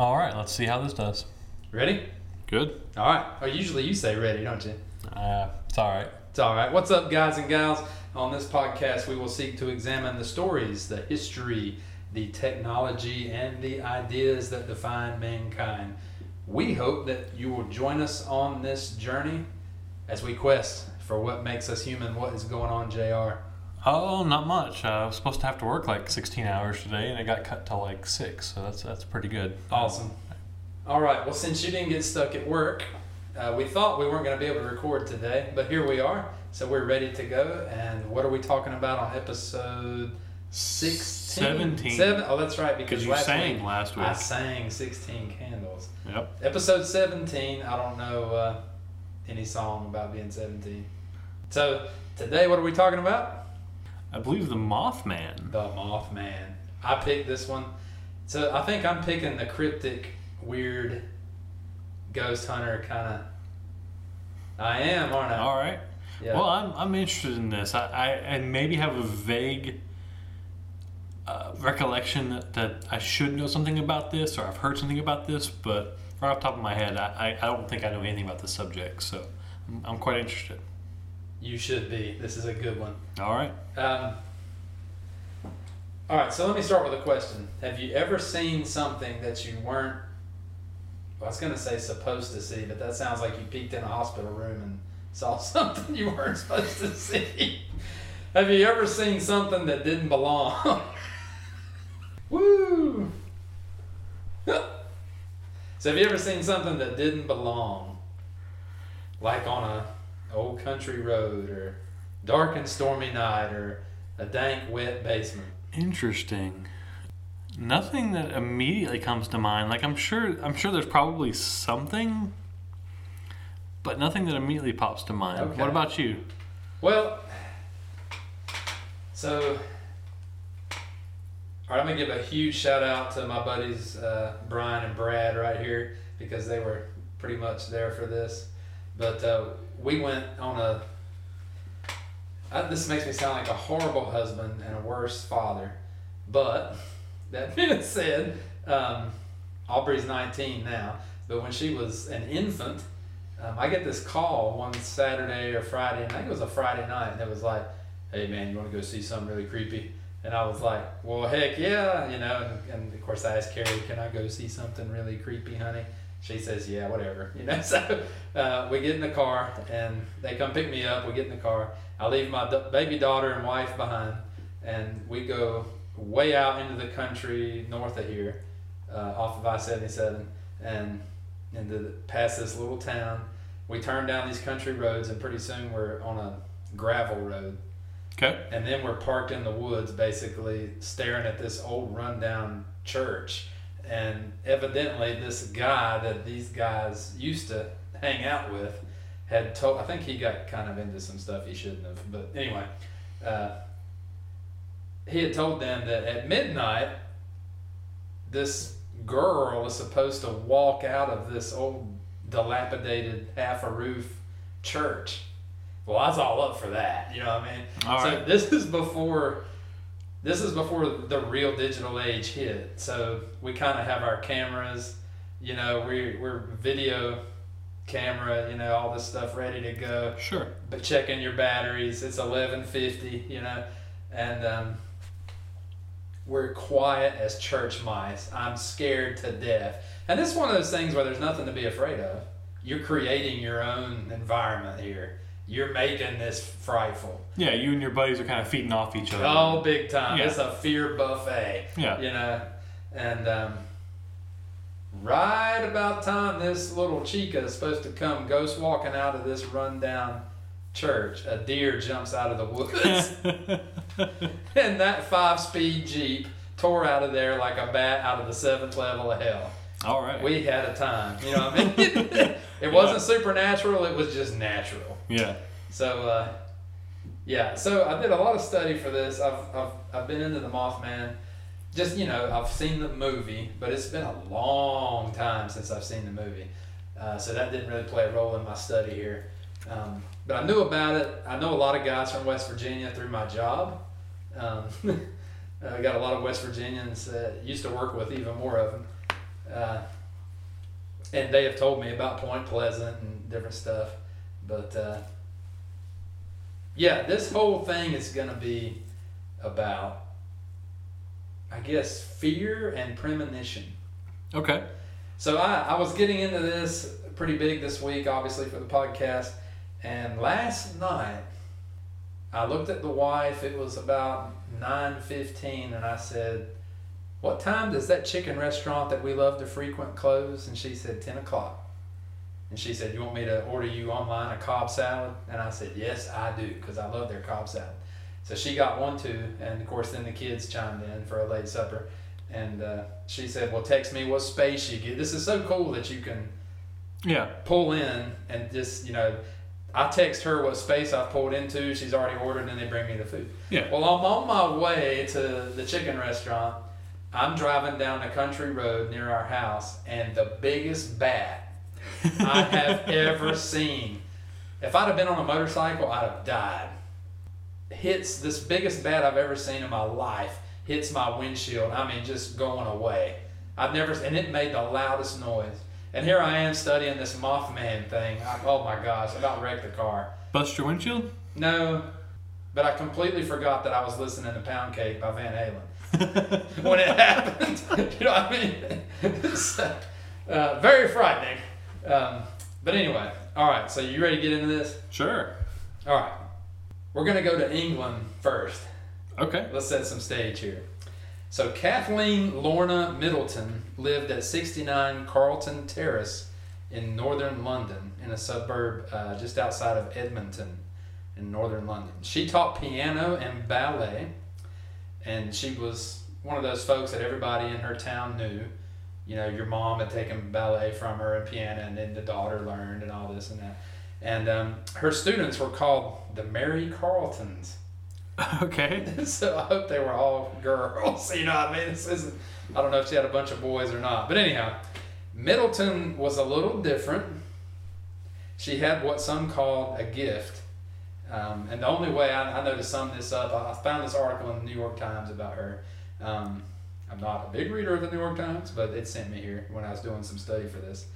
All right, let's see how this does. Ready? Good. All right. Oh, usually you say ready, don't you? Uh, it's all right. It's all right. What's up, guys and gals? On this podcast, we will seek to examine the stories, the history, the technology, and the ideas that define mankind. We hope that you will join us on this journey as we quest for what makes us human. What is going on, JR? Oh, not much. Uh, I was supposed to have to work like 16 hours today, and it got cut to like six. So that's that's pretty good. Awesome. All right. Well, since you didn't get stuck at work, uh, we thought we weren't going to be able to record today, but here we are. So we're ready to go. And what are we talking about on episode 16? 17. Seven? Oh, that's right. Because you last sang week last week. I sang 16 Candles. Yep. Episode 17. I don't know uh, any song about being 17. So today, what are we talking about? I believe the Mothman. The Mothman. I picked this one. So I think I'm picking the cryptic, weird ghost hunter kind of. I am, aren't I? All right. Yeah. Well, I'm, I'm interested in this. I, I, I maybe have a vague uh, recollection that, that I should know something about this or I've heard something about this, but right off the top of my head, I, I, I don't think I know anything about the subject. So I'm, I'm quite interested. You should be. This is a good one. All right. Um, all right, so let me start with a question. Have you ever seen something that you weren't, well, I was going to say supposed to see, but that sounds like you peeked in a hospital room and saw something you weren't supposed to see. Have you ever seen something that didn't belong? Woo! so have you ever seen something that didn't belong? Like on a old country road or dark and stormy night or a dank wet basement. Interesting. Nothing that immediately comes to mind. Like I'm sure I'm sure there's probably something, but nothing that immediately pops to mind. Okay. What about you? Well, so all right, I'm gonna give a huge shout out to my buddies uh, Brian and Brad right here because they were pretty much there for this. But uh, we went on a. I, this makes me sound like a horrible husband and a worse father, but that being said, um, Aubrey's 19 now. But when she was an infant, um, I get this call one Saturday or Friday, and I think it was a Friday night, and it was like, "Hey man, you want to go see something really creepy?" And I was like, "Well, heck yeah," you know. And, and of course, I asked Carrie, "Can I go see something really creepy, honey?" She says, "Yeah, whatever," you know. So uh, we get in the car, and they come pick me up. We get in the car. I leave my d- baby daughter and wife behind, and we go way out into the country north of here, uh, off of I seventy seven, and into the, past this little town. We turn down these country roads, and pretty soon we're on a gravel road. Okay. And then we're parked in the woods, basically staring at this old rundown church. And evidently, this guy that these guys used to hang out with had told, I think he got kind of into some stuff he shouldn't have. But anyway, uh, he had told them that at midnight, this girl is supposed to walk out of this old dilapidated half a roof church. Well, I was all up for that. You know what I mean? All so right. this is before this is before the real digital age hit. So we kind of have our cameras, you know, we we're video camera, you know, all this stuff ready to go. Sure. But checking your batteries, it's eleven fifty, you know, and um, we're quiet as church mice. I'm scared to death, and this is one of those things where there's nothing to be afraid of. You're creating your own environment here. You're making this frightful. Yeah, you and your buddies are kind of feeding off each other. Oh, big time! Yeah. It's a fear buffet. Yeah. You know, and um, right about time this little chica is supposed to come ghost walking out of this rundown church, a deer jumps out of the woods, and that five-speed jeep tore out of there like a bat out of the seventh level of hell. All right. We had a time. You know what I mean? it wasn't supernatural. It was just natural. Yeah. So, uh, yeah, so I did a lot of study for this. I've, I've, I've been into the Mothman. Just, you know, I've seen the movie, but it's been a long time since I've seen the movie. Uh, so that didn't really play a role in my study here. Um, but I knew about it. I know a lot of guys from West Virginia through my job. Um, I got a lot of West Virginians that used to work with, even more of them. Uh, and they have told me about Point Pleasant and different stuff. But uh, yeah, this whole thing is going to be about, I guess, fear and premonition. Okay. So I, I was getting into this pretty big this week, obviously for the podcast. And last night, I looked at the wife. It was about nine fifteen, and I said, "What time does that chicken restaurant that we love to frequent close?" And she said, 10 o'clock." And she said, "You want me to order you online a Cobb salad?" And I said, "Yes, I do, because I love their Cobb salad." So she got one too, and of course, then the kids chimed in for a late supper. And uh, she said, "Well, text me what space you get." This is so cool that you can Yeah. pull in and just you know i text her what space i've pulled into she's already ordered and they bring me the food Yeah. well i'm on my way to the chicken restaurant i'm driving down a country road near our house and the biggest bat i have ever seen if i'd have been on a motorcycle i'd have died hits this biggest bat i've ever seen in my life hits my windshield i mean just going away i've never and it made the loudest noise and here I am studying this Mothman thing. I, oh my gosh, about wrecked the car. Bust your windshield? No, but I completely forgot that I was listening to Pound Cake by Van Halen when it happened. you know what I mean? Uh, very frightening. Um, but anyway, all right, so you ready to get into this? Sure. All right. We're going to go to England first. Okay. Let's set some stage here. So Kathleen Lorna Middleton lived at 69 Carlton Terrace in northern London, in a suburb uh, just outside of Edmonton, in northern London. She taught piano and ballet, and she was one of those folks that everybody in her town knew. You know, your mom had taken ballet from her and piano, and then the daughter learned and all this and that. And um, her students were called the Mary Carltons. Okay. so I hope they were all girls. You know what I mean? This isn't. I don't know if she had a bunch of boys or not. But anyhow, Middleton was a little different. She had what some called a gift. Um, and the only way I, I know to sum this up, I, I found this article in the New York Times about her. Um, I'm not a big reader of the New York Times, but it sent me here when I was doing some study for this.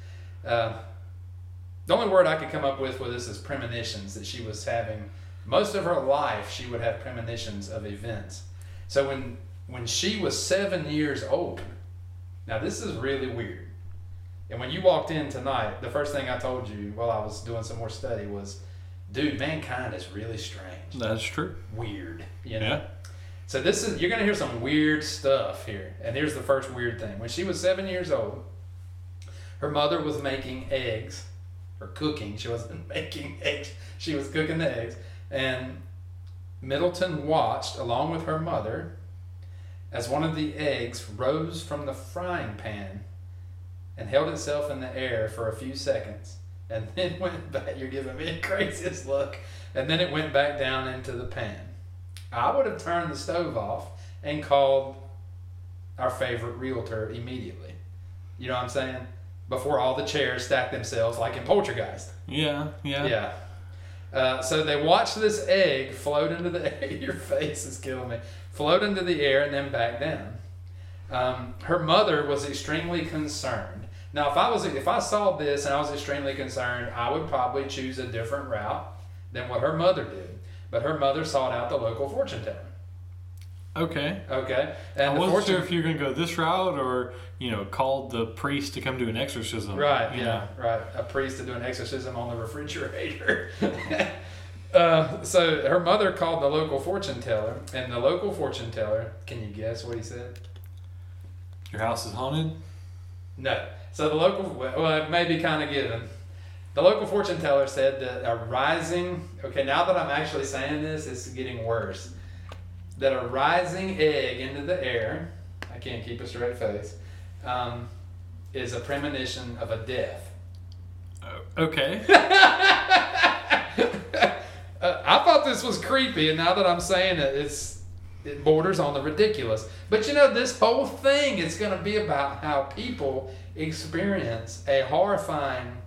Uh, the only word I could come up with with this is premonitions that she was having most of her life she would have premonitions of events so when when she was seven years old now this is really weird and when you walked in tonight the first thing i told you while i was doing some more study was dude mankind is really strange That's true. weird you know Yeah. So this is you're gonna hear some weird stuff here and here's the first weird thing when she was seven years old her mother was making eggs or cooking she wasn't making eggs she was cooking the eggs and Middleton watched, along with her mother, as one of the eggs rose from the frying pan and held itself in the air for a few seconds, and then went back. You're giving me the craziest look. And then it went back down into the pan. I would have turned the stove off and called our favorite realtor immediately. You know what I'm saying? Before all the chairs stacked themselves like in Poltergeist. Yeah. Yeah. Yeah. Uh, so they watched this egg float into the air. Your face is killing me. Float into the air and then back down. Um, her mother was extremely concerned. Now, if I was if I saw this and I was extremely concerned, I would probably choose a different route than what her mother did. But her mother sought out the local fortune teller. Okay. Okay, I and the wasn't fortune sure if you were gonna go this route or you know called the priest to come do an exorcism. Right, yeah, right. A priest to do an exorcism on the refrigerator. uh, so her mother called the local fortune teller, and the local fortune teller, can you guess what he said? Your house is haunted. No. So the local, well, it may be kind of given. The local fortune teller said that a rising, okay, now that I'm actually saying this, it's getting worse. That a rising egg into the air, I can't keep a straight face, um, is a premonition of a death. Oh, okay. Uh, I thought this was creepy, and now that I'm saying it, it's it borders on the ridiculous. But you know, this whole thing is going to be about how people experience a horrifying,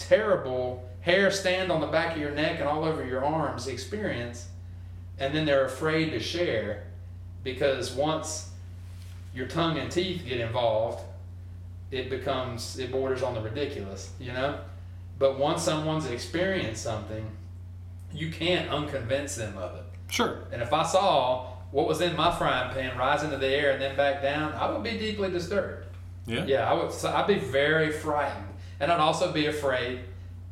terrible hair stand on the back of your neck and all over your arms experience, and then they're afraid to share because once your tongue and teeth get involved, it becomes it borders on the ridiculous, you know. But once someone's experienced something, you can't unconvince them of it. Sure. And if I saw what was in my frying pan rise into the air and then back down, I would be deeply disturbed. Yeah. Yeah, I would. So I'd be very frightened, and I'd also be afraid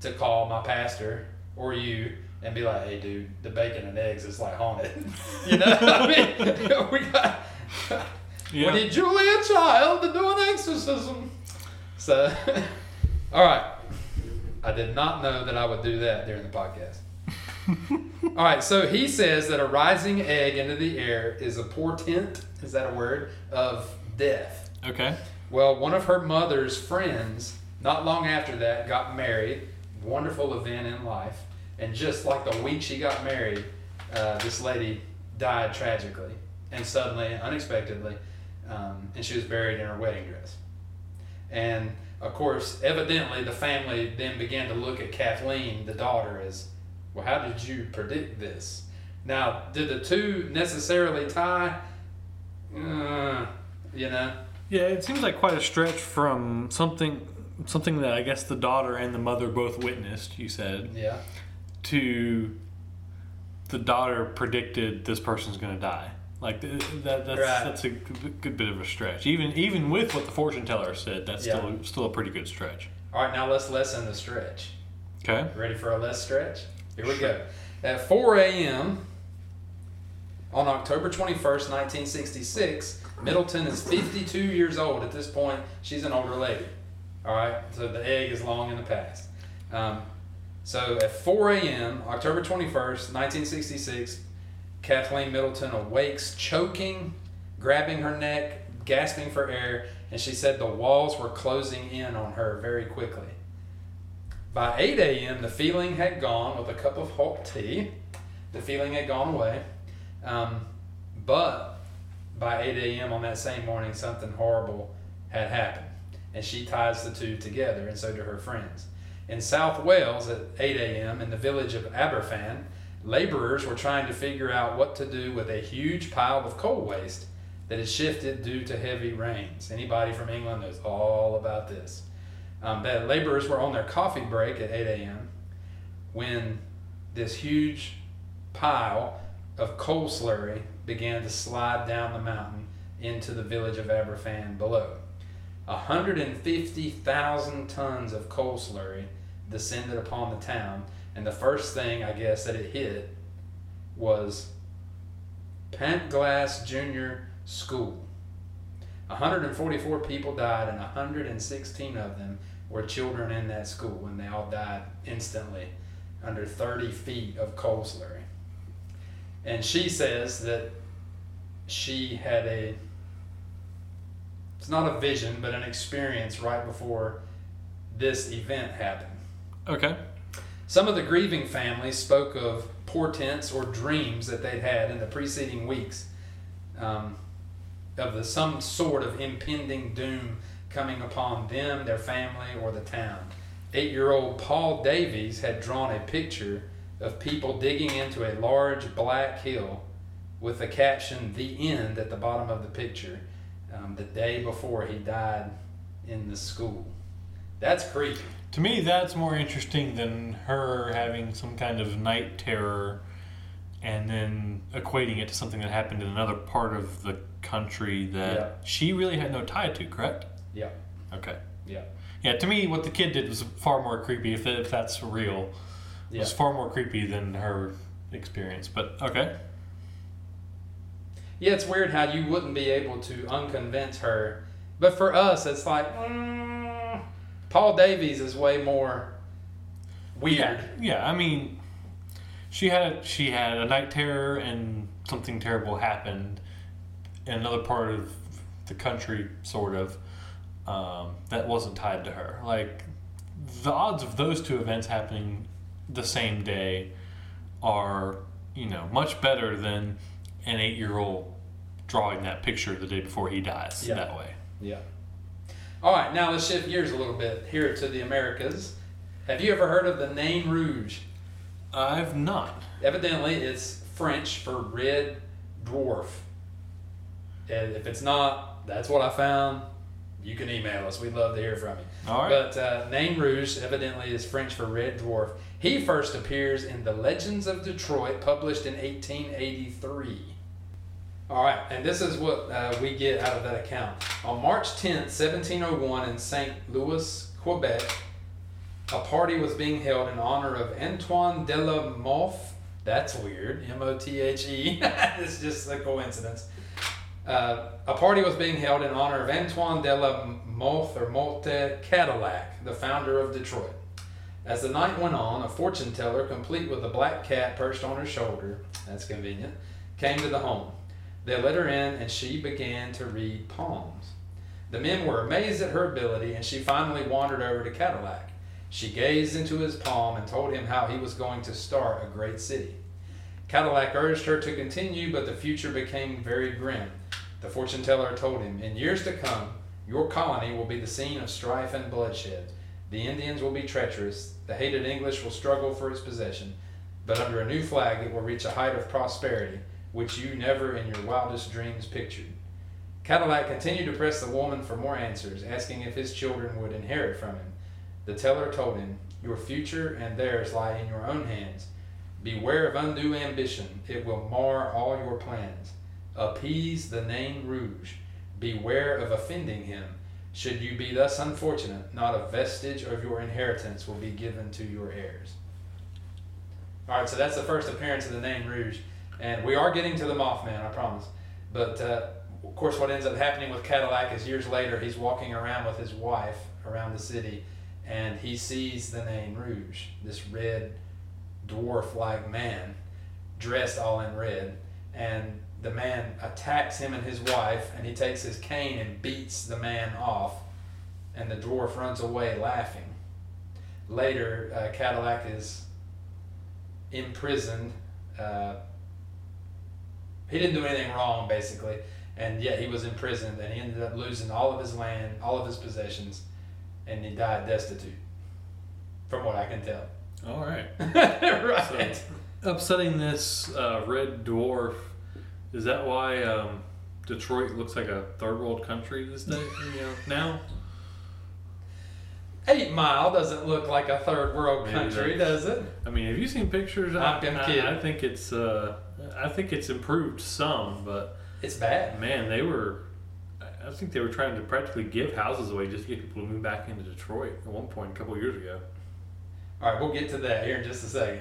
to call my pastor or you and be like, "Hey, dude, the bacon and eggs is like haunted." you know, I mean, we got. Yeah. We need Julia Child to do an exorcism. So, all right. I did not know that I would do that during the podcast. all right, so he says that a rising egg into the air is a portent, is that a word, of death. Okay. Well, one of her mother's friends, not long after that, got married. Wonderful event in life. And just like the week she got married, uh, this lady died tragically and suddenly, unexpectedly, um, and she was buried in her wedding dress. And of course, evidently, the family then began to look at Kathleen, the daughter, as well. How did you predict this? Now, did the two necessarily tie? Uh, you know. Yeah, it seems like quite a stretch from something something that I guess the daughter and the mother both witnessed, you said, Yeah. to the daughter predicted this person's going to die. Like that that's Right. that's a good, bit of a stretch. Even even with what the fortune teller said, that's Yeah. still still a pretty good stretch. All right, now let's lessen the stretch. Okay? Ready for a less stretch? Here we go. At 4 a.m. on October 21st, 1966, Middleton is 52 years old at this point. She's an older lady. All right, so the egg is long in the past. Um, so at 4 a.m., October 21st, 1966, Kathleen Middleton awakes, choking, grabbing her neck, gasping for air, and she said the walls were closing in on her very quickly. By 8 a.m., the feeling had gone with a cup of hot tea. The feeling had gone away. Um, but by 8 a.m. on that same morning, something horrible had happened. And she ties the two together, and so do her friends. In South Wales at 8 a.m., in the village of Aberfan, laborers were trying to figure out what to do with a huge pile of coal waste that had shifted due to heavy rains. Anybody from England knows all about this. Um, laborers were on their coffee break at 8 a.m. when this huge pile of coal slurry began to slide down the mountain into the village of Aberfan below. 150,000 tons of coal slurry descended upon the town, and the first thing I guess that it hit was Pantglas Junior School. 144 people died, and 116 of them were children in that school, and they all died instantly under 30 feet of coal slurry. And she says that she had a, it's not a vision, but an experience right before this event happened. Okay. Some of the grieving families spoke of portents or dreams that they'd had in the preceding weeks um, of the, some sort of impending doom coming upon them, their family, or the town. Eight year old Paul Davies had drawn a picture of people digging into a large black hill with the caption, The End, at the bottom of the picture, um, the day before he died in the school. That's creepy. To me, that's more interesting than her having some kind of night terror and then equating it to something that happened in another part of the country that Yeah. she really had no tie to, correct? Yeah, Okay. yeah, Yeah, to me, what the kid did was far more creepy, if, if that's real. It was far more creepy than her experience. But okay. Yeah, it's weird how you wouldn't be able to unconvince her. But for us, it's like, mm, Paul Davies is way more weird. Yeah, yeah. I mean, she had she had a night terror, and something terrible happened in another part of the country, sort of. Um, that wasn't tied to her. Like the odds of those two events happening the same day are, you know, much better than an eight-year-old drawing that picture the day before he dies Yeah. that way. Yeah. All right, now let's shift gears a little bit here to the Americas. Have you ever heard of the Nain Rouge? I've not. Evidently, it's French for red dwarf. And if it's not, that's what I found. you can email us. We'd love to hear from you. All right. But uh, Nain Rouge evidently is French for red dwarf. He first appears in The Legends of Detroit, published in 1883. All right, and this is what uh, we get out of that account. On March 10th, 1701, in St. Louis, Quebec, a party was being held in honor of Antoine de la Mothe. That's weird. M O T H E. It's just a coincidence. Uh, a party was being held in honor of Antoine de la Mothe or Motte Cadillac, the founder of Detroit. As the night went on, a fortune teller, complete with a black cat perched on her shoulder, that's convenient, came to the home. They let her in, and she began to read palms. The men were amazed at her ability, and she finally wandered over to Cadillac. She gazed into his palm and told him how he was going to start a great city. Cadillac urged her to continue, but the future became very grim. The fortune teller told him, In years to come, your colony will be the scene of strife and bloodshed. The Indians will be treacherous, the hated English will struggle for its possession, but under a new flag it will reach a height of prosperity which you never in your wildest dreams pictured. Cadillac continued to press the woman for more answers, asking if his children would inherit from him. The teller told him, Your future and theirs lie in your own hands. Beware of undue ambition, it will mar all your plans. Appease the Nain Rouge. Beware of offending him. Should you be thus unfortunate, not a vestige of your inheritance will be given to your heirs. All right, so that's the first appearance of the Nain Rouge. And we are getting to the Mothman, I promise. But uh, of course, what ends up happening with Cadillac is years later, he's walking around with his wife around the city, and he sees the Nain Rouge, this red dwarf-like man, dressed all in red, and the man attacks him and his wife, and he takes his cane and beats the man off, and the dwarf runs away laughing. Later, uh, Cadillac is imprisoned. Uh, he didn't do anything wrong, basically, and yet he was imprisoned, and he ended up losing all of his land, all of his possessions, and he died destitute, from what I can tell. All right. right. So, upsetting this uh, red dwarf. Is that why um, Detroit looks like a third world country this day? You know, now. Eight Mile doesn't look like a third world country, does it? I mean, have you seen pictures? I'm I, kidding. I, I think it's. Uh, I think it's improved some, but It's bad. man, they were. I- think they were trying to practically give houses away just to get people to move back into Detroit at one point a couple of years ago. All right, we'll get to that here in just a second.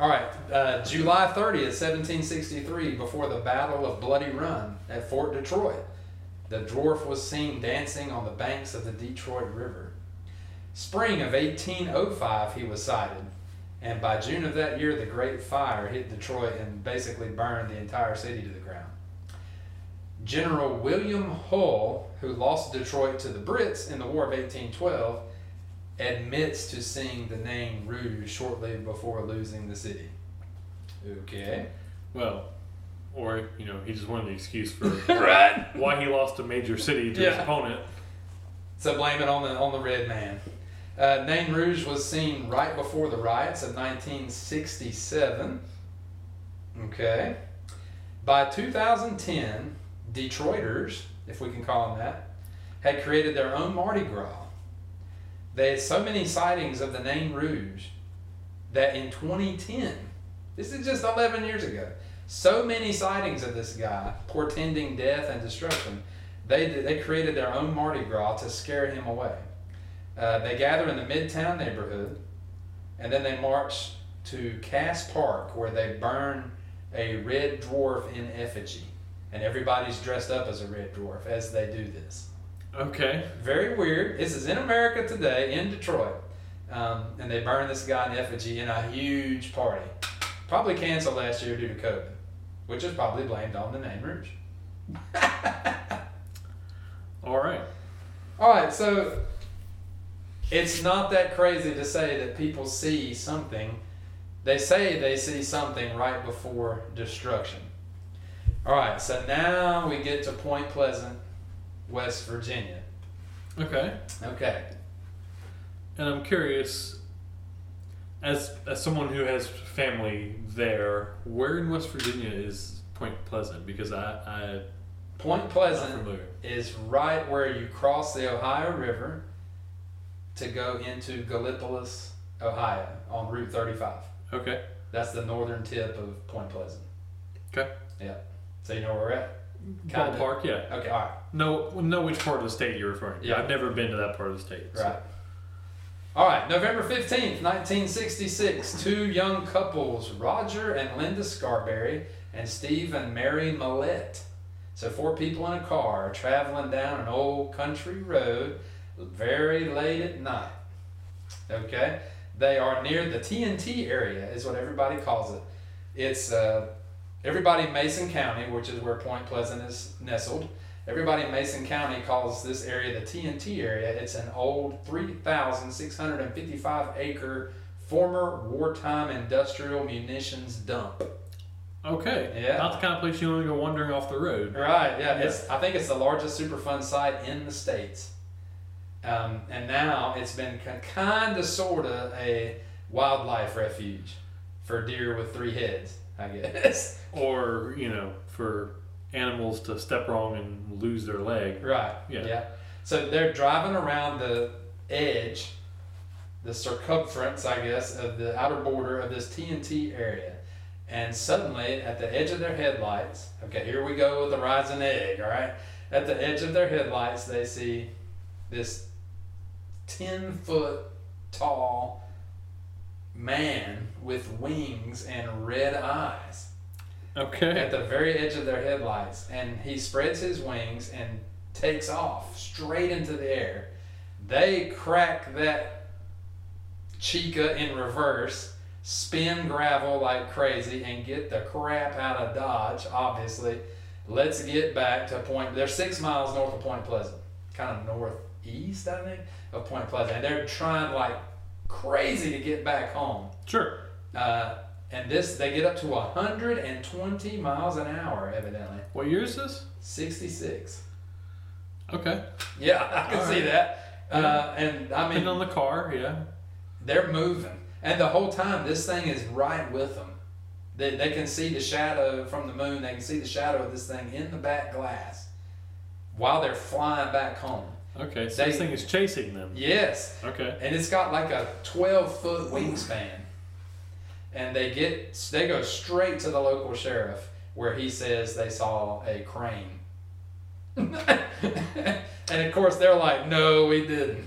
All right, uh, July 30th, 1763, before the Battle of Bloody Run at Fort Detroit, the dwarf was seen dancing on the banks of the Detroit River. Spring of 1805, he was sighted, and by June of that year, the Great Fire hit Detroit and basically burned the entire city to the ground. General William Hull, who lost Detroit to the Brits in the War of 1812, admits to seeing the Nain Rouge shortly before losing the city. Okay. Well, or you know, he just wanted the excuse for right. why he lost a major city to Yeah. his opponent. So blame it on the on the red man. Uh, Nain Rouge was seen right before the riots of 1967. Okay. By 2010, Detroiters, if we can call them that, had created their own Mardi Gras. They had so many sightings of the Nain Rouge that in 2010, this is just 11 years ago, so many sightings of this guy portending death and destruction, they, they created their own Mardi Gras to scare him away. Uh, they gather in the Midtown neighborhood, and then they march to Cass Park, where they burn a red dwarf in effigy. And everybody's dressed up as a red dwarf as they do this. Okay. Very weird. This is in America today, in Detroit. Um, and they burn this guy in effigy in a huge party. Probably canceled last year due to COVID, which is probably blamed on the Nain Rouge. All right. All right, so it's not that crazy to say that people see something. They say they see something right before destruction. All right, so now we get to Point Pleasant, West Virginia. Okay. Okay. And I'm curious, as as someone who has family there, where in West Virginia is Point Pleasant? Because I, I Point Pleasant is right where you cross the Ohio River to go into Gallipolis, Ohio, on Route 35. Okay. That's the northern tip of Point Pleasant. Okay. Yeah. So you know where we're at? Mm-hmm. Kinda. Ballpark, yeah. Okay, all right. No, know which part of the state you're referring to. Yeah. I've never been to that part of the state. so- Right. All right, November 15th, 1966, two young couples, Roger and Linda Scarberry, and Steve and Mary Millette. So, four people in a car are traveling down an old country road very late at night. Okay? They are near the TNT area, is what everybody calls it. It's uh, everybody in Mason County, which is where Point Pleasant is nestled. Everybody in Mason County calls this area the TNT area. It's an old 3,655 acre former wartime industrial munitions dump. Okay. Yeah. Not the kind of place you want to go wandering off the road. Right, yeah. It's I think it's the largest Superfund site in the states. Um, and now it's been kind of sort of a wildlife refuge for deer with three heads, I guess. Or, you know, for animals to step wrong and lose their leg. Right. Yeah. Yeah. So they're driving around the edge, the circumference, I guess, of the outer border of this TNT area. And suddenly, at the edge of their headlights, okay, here we go with the rising egg, all right? At the edge of their headlights, they see this 10 foot tall man with wings and red eyes Okay. at the very edge of their headlights, and he spreads his wings and takes off straight into the air. They crack that Chica in reverse, spin gravel like crazy, and get the crap out of Dodge, obviously. Let's get back to Point. They're six miles north of Point Pleasant, kind of northeast, I think, of Point Pleasant. And they're trying like crazy to get back home. Sure. Uh, and this, they get up to 120 miles an hour, evidently. What year is this? 66. Okay. Yeah, I can All see right. that. Uh, and I Depending mean, on the car, yeah. they're moving. And the whole time, this thing is right with them. They, they can see the shadow from the moon, they can see the shadow of this thing in the back glass while they're flying back home. Okay, so They- this thing is chasing them. Yes. Okay. and it's got like a 12 foot wingspan and they get they go straight to the local sheriff where he says they saw a crane and of course they're like no we didn't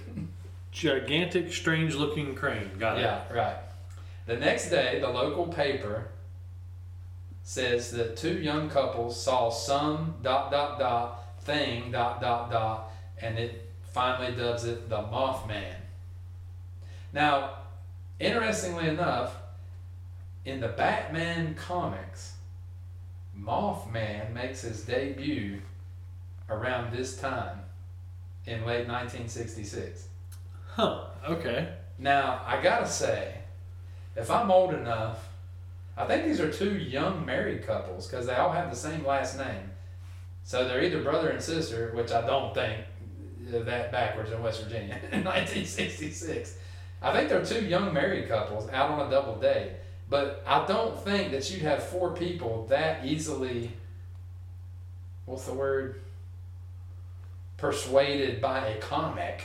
Gigantic, strange looking crane. Got it. yeah right the next day the local paper says that two young couples saw some dot dot dot thing dot dot dot and it finally dubs it the mothman now interestingly enough in the batman comics mothman makes his debut around this time in late 1966 Huh. Okay. now, I gotta say, if I'm old enough, I think these are two young married couples because they all have the same last name. So they're either brother and sister, which I don't think that backwards in West Virginia in 1966. I think they're two young married couples out on a double date. But I don't think that you'd have four people that easily, what's the word? Persuaded by a comic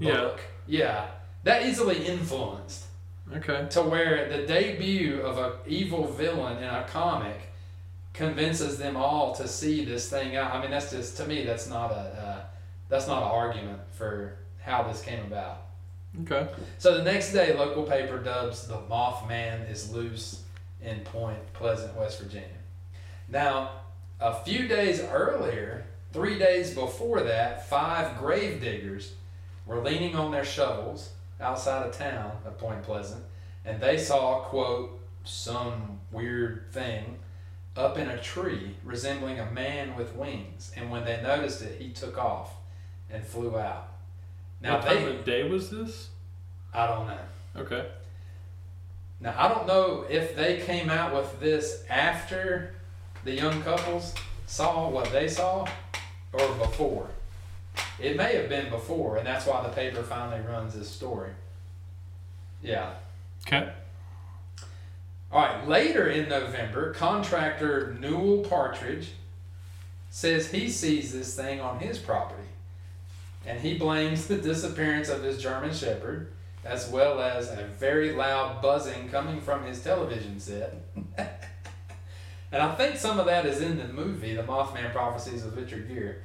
book. Yeah. That easily influenced Okay. to where the debut of an evil villain in a comic convinces them all to see this thing out. I mean, that's just to me, that's not a uh, that's not an argument for how this came about. Okay. So the next day, local paper dubs the Mothman is loose in Point Pleasant, West Virginia. Now, a few days earlier, three days before that, five grave diggers were leaning on their shovels outside of town of Point Pleasant, and they saw, quote, some weird thing up in a tree resembling a man with wings. And when they noticed it, he took off and flew out. Now, what time of day was this? I don't know. Okay. Now I don't know if they came out with this after the young couples saw what they saw or before. It may have been before, and that's why the paper finally runs this story. Yeah. Okay. All right. Later in November, contractor Newell Partridge says he sees this thing on his property. And he blames the disappearance of his German Shepherd, as well as a very loud buzzing coming from his television set. and I think some of that is in the movie, The Mothman Prophecies of Richard Gere.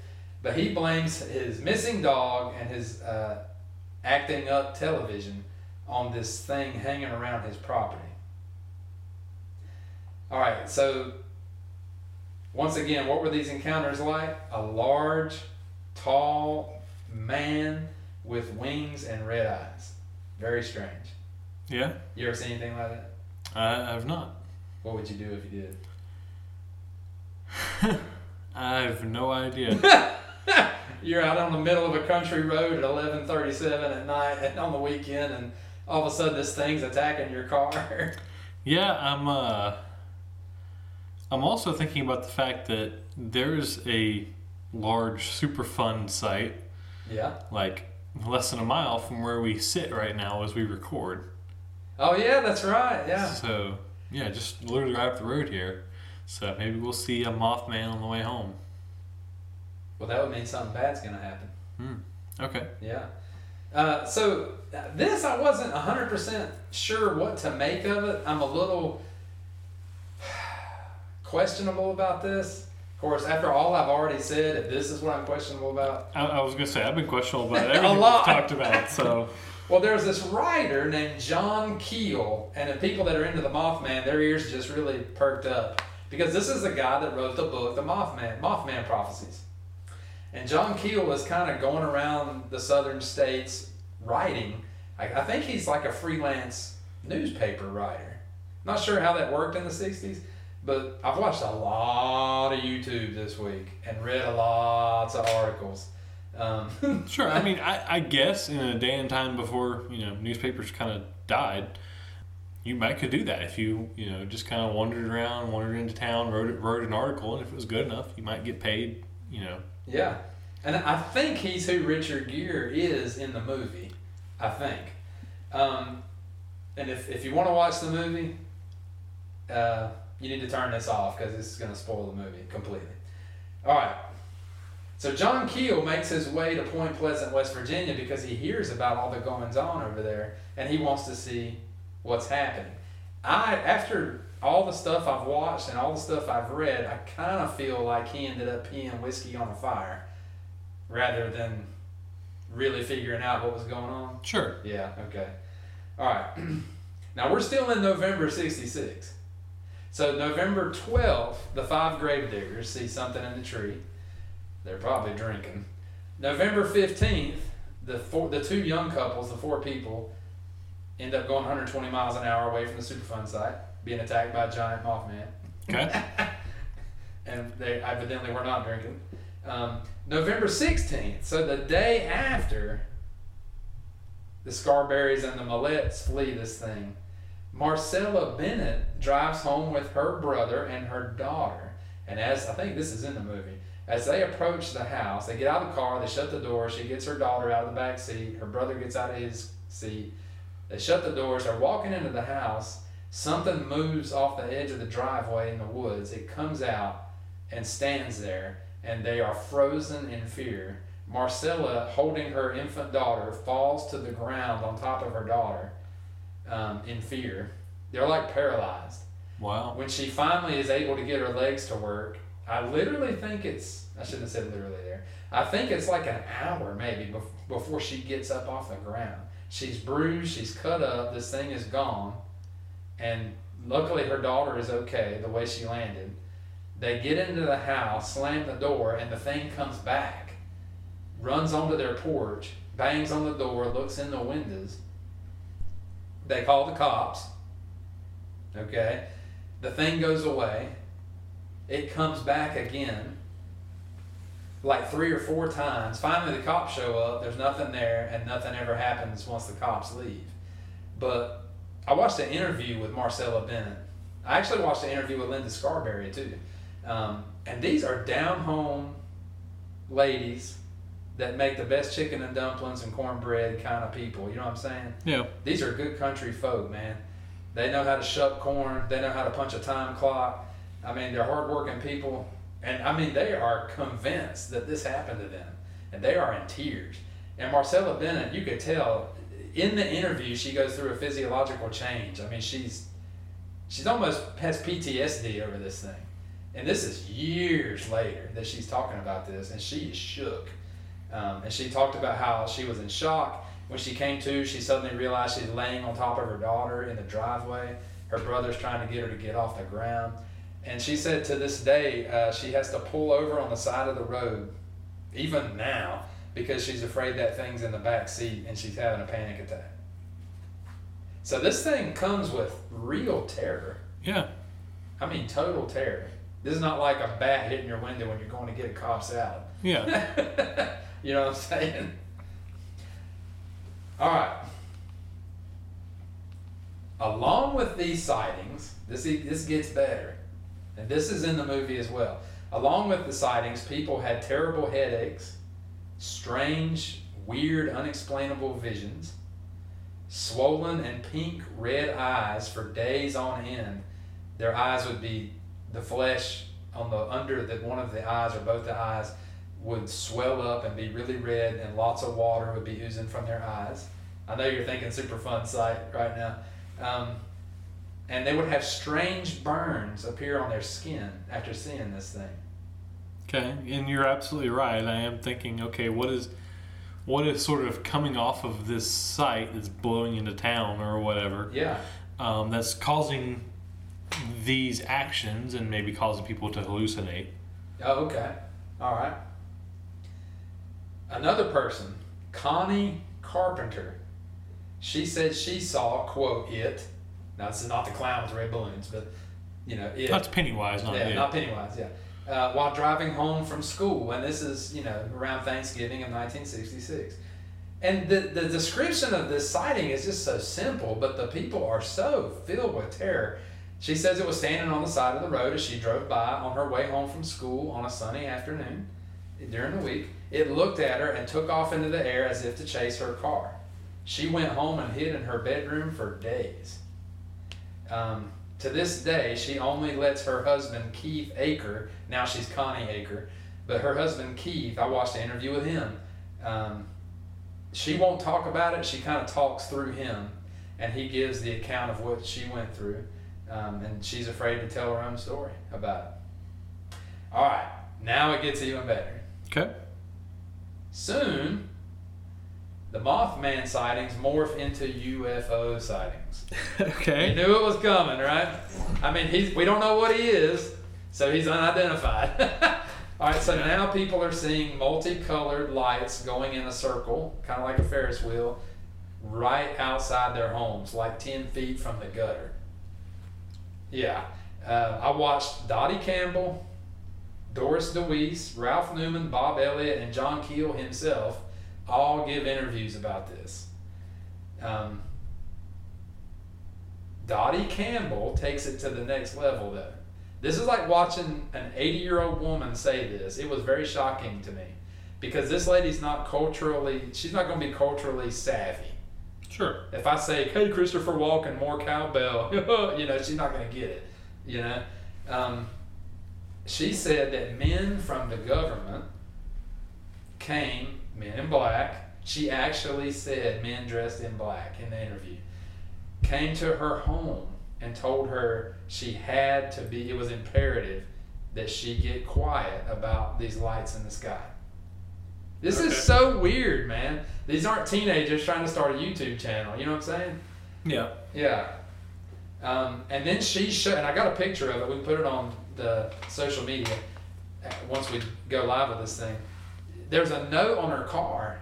But he blames his missing dog and his uh, acting up television on this thing hanging around his property. All right, so once again, what were these encounters like? A large, tall man with wings and red eyes. Very strange. Yeah, You ever seen anything like that? I, I've not. What would you do if you did? I have no idea. You're out on the middle of a country road at 11:37 at night and on the weekend, and all of a sudden this thing's attacking your car. Yeah, I'm. Uh, I'm also thinking about the fact that there's a large Superfund site, yeah. like less than a mile from where we sit right now as we record. Oh yeah, that's right. Yeah. So yeah, just literally right up the road here. So maybe we'll see a Mothman on the way home. Well, that would mean something bad's gonna happen. Hmm. Okay. Yeah. Uh, so this I wasn't hundred percent sure what to make of it. I'm a little questionable about this. Of course, after all I've already said, if this is what I'm questionable about, I, I was gonna say I've been questionable about A everything we've talked about. So Well, there's this writer named John Keel, and the people that are into the Mothman, their ears just really perked up because this is the guy that wrote the book, The Mothman, Mothman Prophecies. And John Keel was kind of going around the southern states writing. I, I think he's like a freelance newspaper writer. Not sure how that worked in the 60s, but I've watched a lot of YouTube this week and read a lots of articles. Um, sure. I mean, I, I guess in a day and time before you know newspapers kind of died, you might could do that if you you know just kind of wandered around, wandered into town, wrote it, wrote an article, and if it was good enough, you might get paid. You know. Yeah. And I think he's who Richard Gere is in the movie. I think. Um, and if, if you want to watch the movie, uh, you need to turn this off because this is going to spoil the movie completely. All right. So John Keel makes his way to Point Pleasant, West Virginia because he hears about all the goings on over there and he wants to see what's happening. I after all the stuff I've watched and all the stuff I've read, I kind of feel like he ended up peeing whiskey on a fire rather than really figuring out what was going on. Sure. Yeah, okay. All right. now we're still in November 66. So November 12th, the five gravediggers see something in the tree. They're probably drinking. November 15th, the four, the two young couples, the four people, end up going 120 miles an hour away from the Superfund site, being attacked by a giant Mothman Okay. and they evidently were not drinking. Um, November 16th, so the day after the Scarberries and the Millettes flee this thing, Marcella Bennett drives home with her brother and her daughter. And as I think this is in the movie, as they approach the house, they get out of the car, they shut the door, she gets her daughter out of the back seat, her brother gets out of his seat. They shut the doors, they're walking into the house. Something moves off the edge of the driveway in the woods. It comes out and stands there, and they are frozen in fear. Marcella, holding her infant daughter, falls to the ground on top of her daughter um, in fear. They're like paralyzed. Wow. When she finally is able to get her legs to work, I literally think it's, I shouldn't have said literally there. I think it's like an hour maybe bef- before she gets up off the ground. She's bruised, she's cut up, this thing is gone, and luckily her daughter is okay the way she landed. They get into the house, slam the door, and the thing comes back, runs onto their porch, bangs on the door, looks in the windows. They call the cops. Okay? The thing goes away. It comes back again, like three or four times. Finally, the cops show up. There's nothing there, and nothing ever happens once the cops leave. But I watched an interview with Marcella Bennett. I actually watched an interview with Linda Scarberry too. Um, and these are down home ladies that make the best chicken and dumplings and cornbread kind of people. You know what I'm saying? Yeah. These are good country folk, man. They know how to shuck corn. They know how to punch a time clock. I mean, they're hardworking people. And I mean, they are convinced that this happened to them, and they are in tears. And Marcella Bennett, you could tell in the interview, she goes through a physiological change. I mean, she's she's almost has PTSD over this thing. And this is years later that she's talking about this, and she is shook. Um, and she talked about how she was in shock. When she came to, she suddenly realized she's laying on top of her daughter in the driveway. Her brother's trying to get her to get off the ground. And she said to this day, uh, she has to pull over on the side of the road, even now, because she's afraid that thing's in the back seat and she's having a panic attack. So this thing comes with real terror. Yeah. I mean, total terror. This is not like a bat hitting your window when you're going to get a Cobb salad. Yeah. you know what I'm saying? All right. Along with these sightings, this this gets better, and this is in the movie as well. Along with the sightings, people had terrible headaches, strange, weird, unexplainable visions, swollen and pink red eyes for days on end. Their eyes would be the flesh on the under the one of the eyes or both the eyes would swell up and be really red, and lots of water would be oozing from their eyes. I know you're thinking super fun sight right now. Um, and they would have strange burns appear on their skin after seeing this thing. Okay, and you're absolutely right. I am thinking, okay, what is what is sort of coming off of this site that's blowing into town or whatever? Yeah. Um, that's causing these actions and maybe causing people to hallucinate. Oh, okay. All right. Another person, Connie Carpenter. She said she saw, quote, it. Now, this is not the clown with the red balloons, but, you know, it. That's Pennywise, not yeah, it. not Pennywise, yeah. Uh, while driving home from school, and this is, you know, around Thanksgiving of 1966. And the, the description of this sighting is just so simple, but the people are so filled with terror. She says it was standing on the side of the road as she drove by on her way home from school on a sunny afternoon during the week. It looked at her and took off into the air as if to chase her car. She went home and hid in her bedroom for days. Um, to this day, she only lets her husband, Keith Aker, now she's Connie Aker, but her husband, Keith, I watched an interview with him. Um, she won't talk about it, she kind of talks through him, and he gives the account of what she went through. Um, and she's afraid to tell her own story about it. All right, now it gets even better. Okay. Soon, the Mothman sightings morph into UFO sightings. okay. okay. knew it was coming, right? I mean, he's we don't know what he is, so he's unidentified. All right, so now people are seeing multicolored lights going in a circle, kind of like a Ferris wheel, right outside their homes, like 10 feet from the gutter. Yeah. Uh, I watched Dottie Campbell, Doris DeWeese, Ralph Newman, Bob Elliott, and John Keel himself all give interviews about this. Um, Dottie Campbell takes it to the next level, though. This is like watching an 80 year old woman say this. It was very shocking to me because this lady's not culturally, she's not going to be culturally savvy. Sure. If I say, hey, Christopher Walken, more cowbell, you know, she's not going to get it. You know? Um, she said that men from the government came, men in black. She actually said men dressed in black in the interview, came to her home and told her she had to be, it was imperative that she get quiet about these lights in the sky. This Okay. is so weird, man. These aren't teenagers trying to start a YouTube channel. You know what I'm saying? Yeah. Yeah. Um, and then she showed, and I got a picture of it. We put it on the social media uh, once we go live with this thing. There's a note on her car.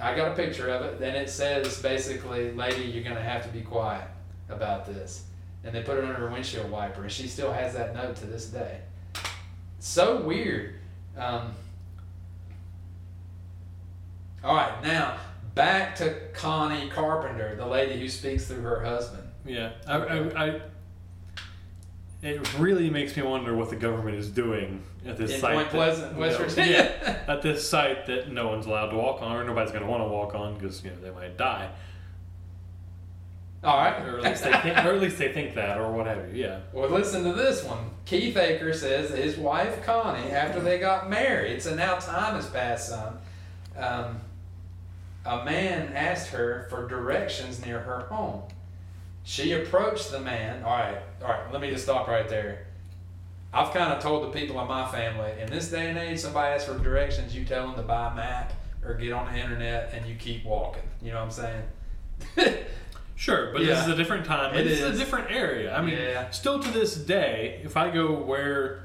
I got a picture of it, and it says basically, "Lady, you're gonna have to be quiet about this." And they put it under her windshield wiper, and she still has that note to this day. So weird. Um, all right, now back to Connie Carpenter, the lady who speaks through her husband. Yeah. I, I, I, it really makes me wonder what the government is doing at this In site. Point that- Pleasant, West you know, Virginia. yeah, at this site that no one's allowed to walk on, or nobody's going to want to walk on because you know they might die. All right. or at least they think, or at least they think that, or whatever. Yeah. Well, listen to this one. Keith Aker says that his wife Connie, after they got married, so now time has passed some. Um, a man asked her for directions near her home. She approached the man. All right, all right. Let me just stop right there. I've kind of told the people in my family, in this day and age, somebody asks for directions, you tell them to buy a map or get on the internet, and you keep walking. You know what I'm saying? Sure, but Yeah. this is a different time. It This is. is. a different area. I mean, Yeah. still to this day, if I go where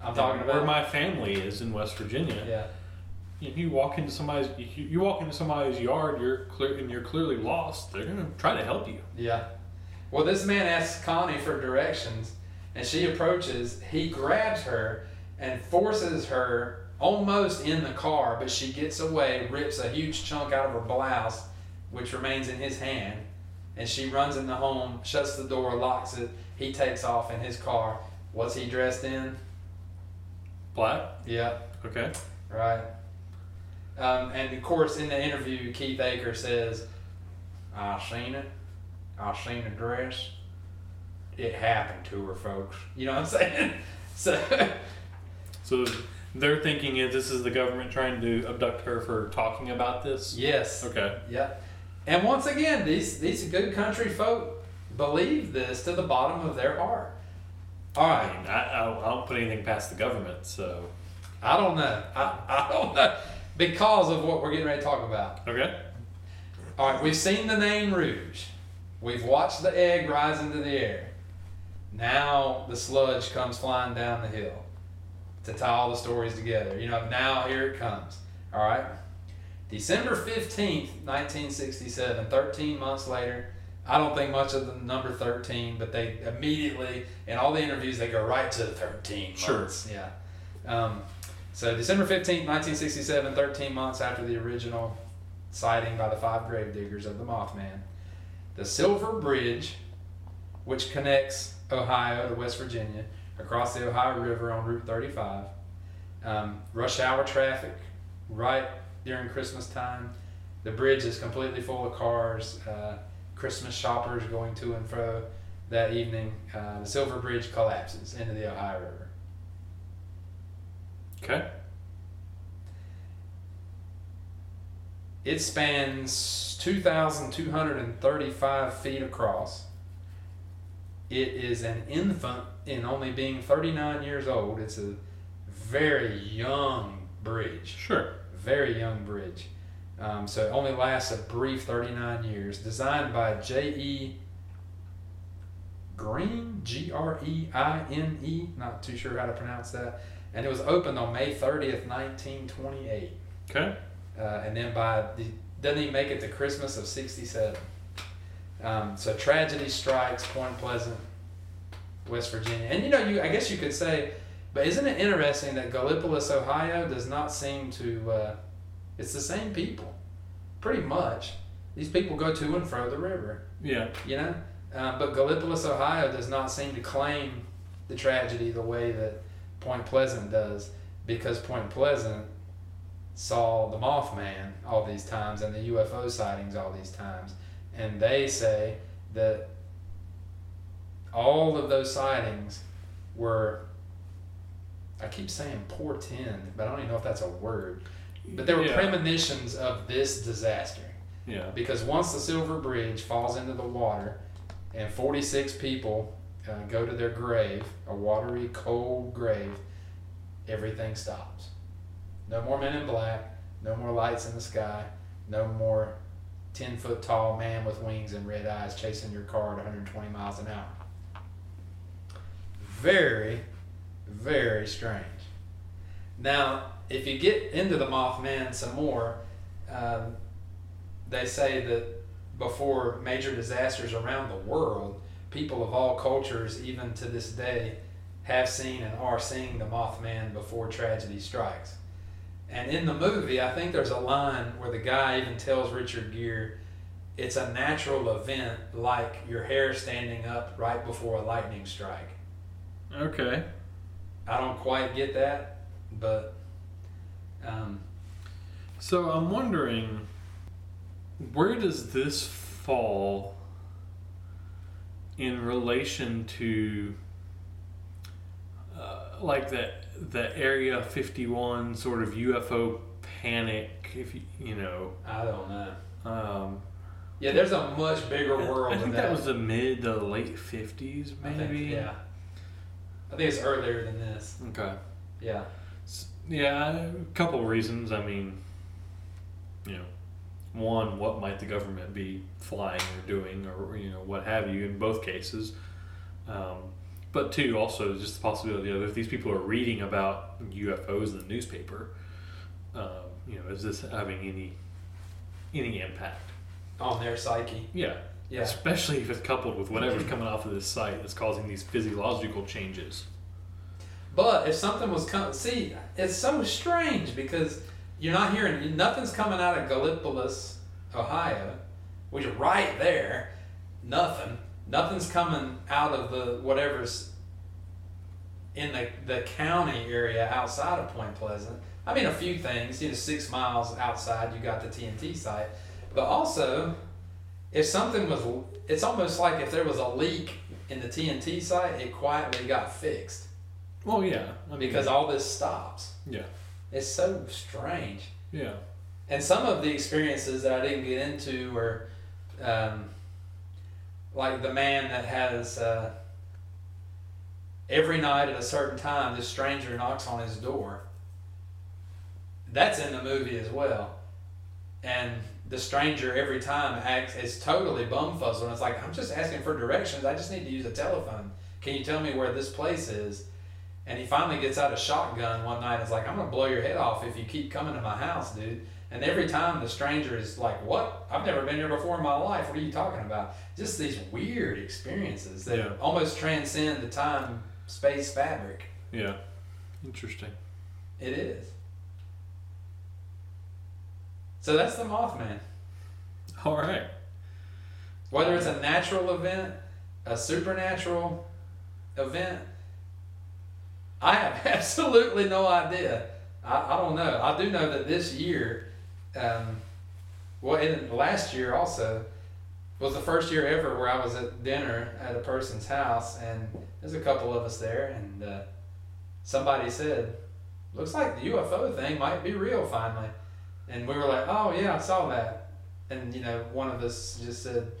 I'm talking about where my family is in West Virginia, yeah. if you walk into somebody's you, you walk into somebody's yard, you're clear and you're clearly lost. They're gonna try to help you. Yeah. Well, this man asks Connie for directions, and she approaches. He grabs her and forces her almost in the car, but she gets away, rips a huge chunk out of her blouse, which remains in his hand, and she runs in the home, shuts the door, locks it. He takes off in his car. What's he dressed in? Black. Yeah, Okay. right. Um, and of course, in the interview, Keith Aker says, "I seen it. I seen a dress. It happened to her, folks. You know what I'm saying? So, So they're thinking is this is the government trying to abduct her for talking about this. yes, Okay. Yep. And once again, these these good country folk believe this to the bottom of their heart. All right. I mean, I, I, I don't put anything past the government, so I don't know. I, I don't know because of what we're getting ready to talk about. okay. All right, we've seen the Nain Rouge. We've watched the egg rise into the air. Now the sludge comes flying down the hill to tie all the stories together. You know, now here it comes. All right. December 15th, 1967, 13 months later. I don't think much of the number 13, but they immediately, in all the interviews, they go right to 13 months. Sure. Yeah. Um, so December 15th, 1967, 13 months after the original sighting by the five grave diggers of the Mothman. The Silver Bridge, which connects Ohio to West Virginia across the Ohio River on Route 35. Um, rush hour traffic right during Christmas time. The bridge is completely full of cars, uh, Christmas shoppers going to and fro that evening. Uh, the Silver Bridge collapses into the Ohio River. Okay. It spans 2,235 feet across. It is an infant in only being 39 years old. It's a very young bridge. Sure. Very young bridge. Um, so it only lasts a brief 39 years. Designed by J.E. Green, G R E I N E. Not too sure how to pronounce that. And it was opened on May 30th, 1928. Okay. Uh, and then by the doesn't even make it to Christmas of '67. Um, so tragedy strikes Point Pleasant, West Virginia, and you know, you I guess you could say, but isn't it interesting that Gallipolis, Ohio, does not seem to? Uh, it's the same people, pretty much. These people go to and fro the river, Yeah. you know, um, but Gallipolis, Ohio, does not seem to claim the tragedy the way that Point Pleasant does, because Point Pleasant saw the Mothman all these times and the UFO sightings all these times. And they say that all of those sightings were, I keep saying portend, but I don't even know if that's a word. But they were yeah. premonitions of this disaster. Yeah. Because once the Silver Bridge falls into the water and 46 people uh, go to their grave, a watery, cold grave, everything stops. No more men in black, no more lights in the sky, no more 10 foot tall man with wings and red eyes chasing your car at 120 miles an hour. Very, very strange. Now, if you get into the Mothman some more, um, they say that before major disasters around the world, people of all cultures, even to this day, have seen and are seeing the Mothman before tragedy strikes. And in the movie, I think there's a line where the guy even tells Richard Gere, it's a natural event like your hair standing up right before a lightning strike. Okay. I don't quite get that, but um, So I'm wondering, where does this fall in relation to uh, like that the Area 51 sort of UFO panic, if you, you know. I don't know. Um, Yeah, there's a much bigger world. I than think that was the mid to late 50s, I maybe. think, yeah. I think it's earlier than this. Okay. Yeah. Yeah, a couple reasons. I mean, you know, one, what might the government be flying or doing, or you know, what have you, in both cases. Um, but two, also just the possibility of if these people are reading about UFOs in the newspaper, um, you know, is this having any any impact? On their psyche. Yeah. Yeah. Especially if it's coupled with whatever's coming off of this site that's causing these physiological changes. But if something was coming, see, it's so strange because you're not hearing nothing's coming out of Gallipolis, Ohio, which is right there. Nothing. Nothing's coming out of the whatever's in the, the county area outside of Point Pleasant. I mean, a few things. You know, six miles outside, you got the TNT site. But also, if something was, it's almost like if there was a leak in the TNT site, it quietly got fixed Well, yeah. I mean, because all this stops. yeah, It's so strange. yeah. And some of the experiences that I didn't get into were um, like the man that has uh, every night at a certain time, this stranger knocks on his door. That's in the movie as well. And the stranger every time acts is totally bumfuzzled. And it's like, I'm just asking for directions. I just need to use a telephone. Can you tell me where this place is? And he finally gets out a shotgun one night and is like, I'm to blow your head off if you keep coming to my house, dude. And every time the stranger is like, What? I've never been here before in my life. What are you talking about? Just these weird experiences that Yeah. almost transcend the time space fabric. Yeah. Interesting. It is. So that's the Mothman. All right. Whether it's a natural event, a supernatural event, I have absolutely no idea. I, I don't know. I do know that this year, um, well, and last year also, was the first year ever where I was at dinner at a person's house, and there's a couple of us there, and uh, somebody said, "Looks like the UFO thing might be real finally," and we were like, "Oh yeah, I saw that," and you know, one of us just said,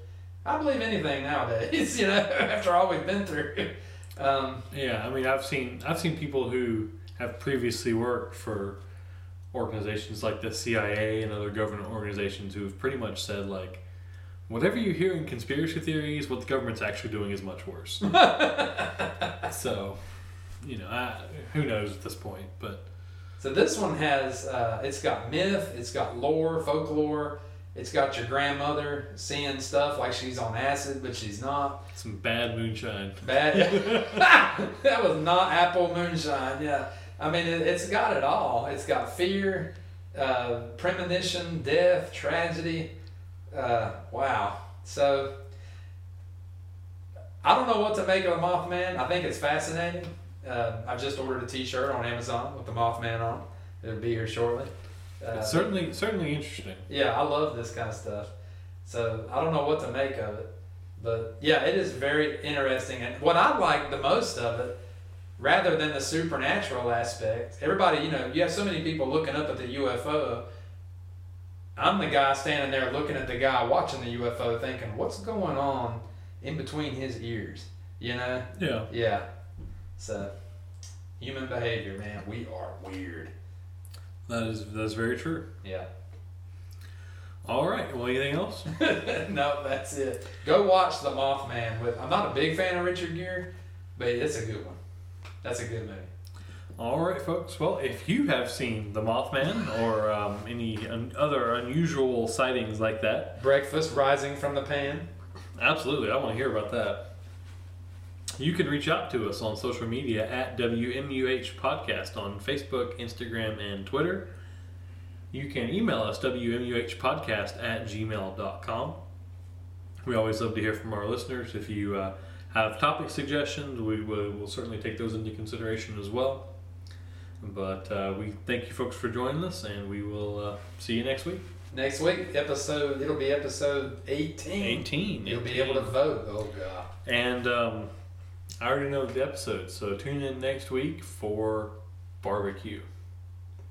"I believe anything nowadays," you know, after all we've been through. Um, Yeah, I mean, I've seen I've seen people who have previously worked for organizations like the CIA and other government organizations who have pretty much said like, whatever you hear in conspiracy theories, what the government's actually doing is much worse. so, you know, I, who knows at this point? But So this one has uh, it's got myth, it's got lore, folklore, it's got your grandmother seeing stuff like she's on acid, but she's not. some bad moonshine. Bad. that was not apple moonshine. Yeah, I mean it, it's got it all. It's got fear, uh, premonition, death, tragedy. Uh, wow. So I don't know what to make of the Mothman. I think it's fascinating. Uh, I've just ordered a T-shirt on Amazon with the Mothman on. It'll be here shortly. Uh, It's certainly certainly interesting. yeah, I love this kind of stuff. So I don't know what to make of it. But yeah, it is very interesting. And what I like the most of it, rather than the supernatural aspect, everybody, you know, you have so many people looking up at the UFO. I'm the guy standing there looking at the guy watching the UFO thinking, what's going on in between his ears? You know? Yeah. Yeah. So, human behavior, man, we are weird. That is that's very true. Yeah. All right. Well, anything else? no, that's it. Go watch The Mothman. With I'm not a big fan of Richard Gere, but it's a good one. That's a good movie. All right, folks. Well, if you have seen the Mothman or um, any un- other unusual sightings like that, Breakfast rising from the pan. absolutely, I want to hear about that. You can reach out to us on social media at WMUH Podcast on Facebook, Instagram, and Twitter. You can email us WMUHpodcast at gmail.com. We always love to hear from our listeners. If you uh, have topic suggestions, we will we'll certainly take those into consideration as well. But uh, we thank you folks for joining us, and we will uh, see you next week. next week episode it'll be episode 18. 18. You'll be able to vote. Oh god. And um, I already know the episode, so tune in next week for barbecue.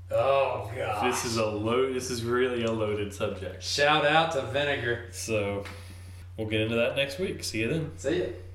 Oh god. This is a load. This is really a loaded subject. Shout out to Vinegar. So we'll get into that next week. See you then. See ya.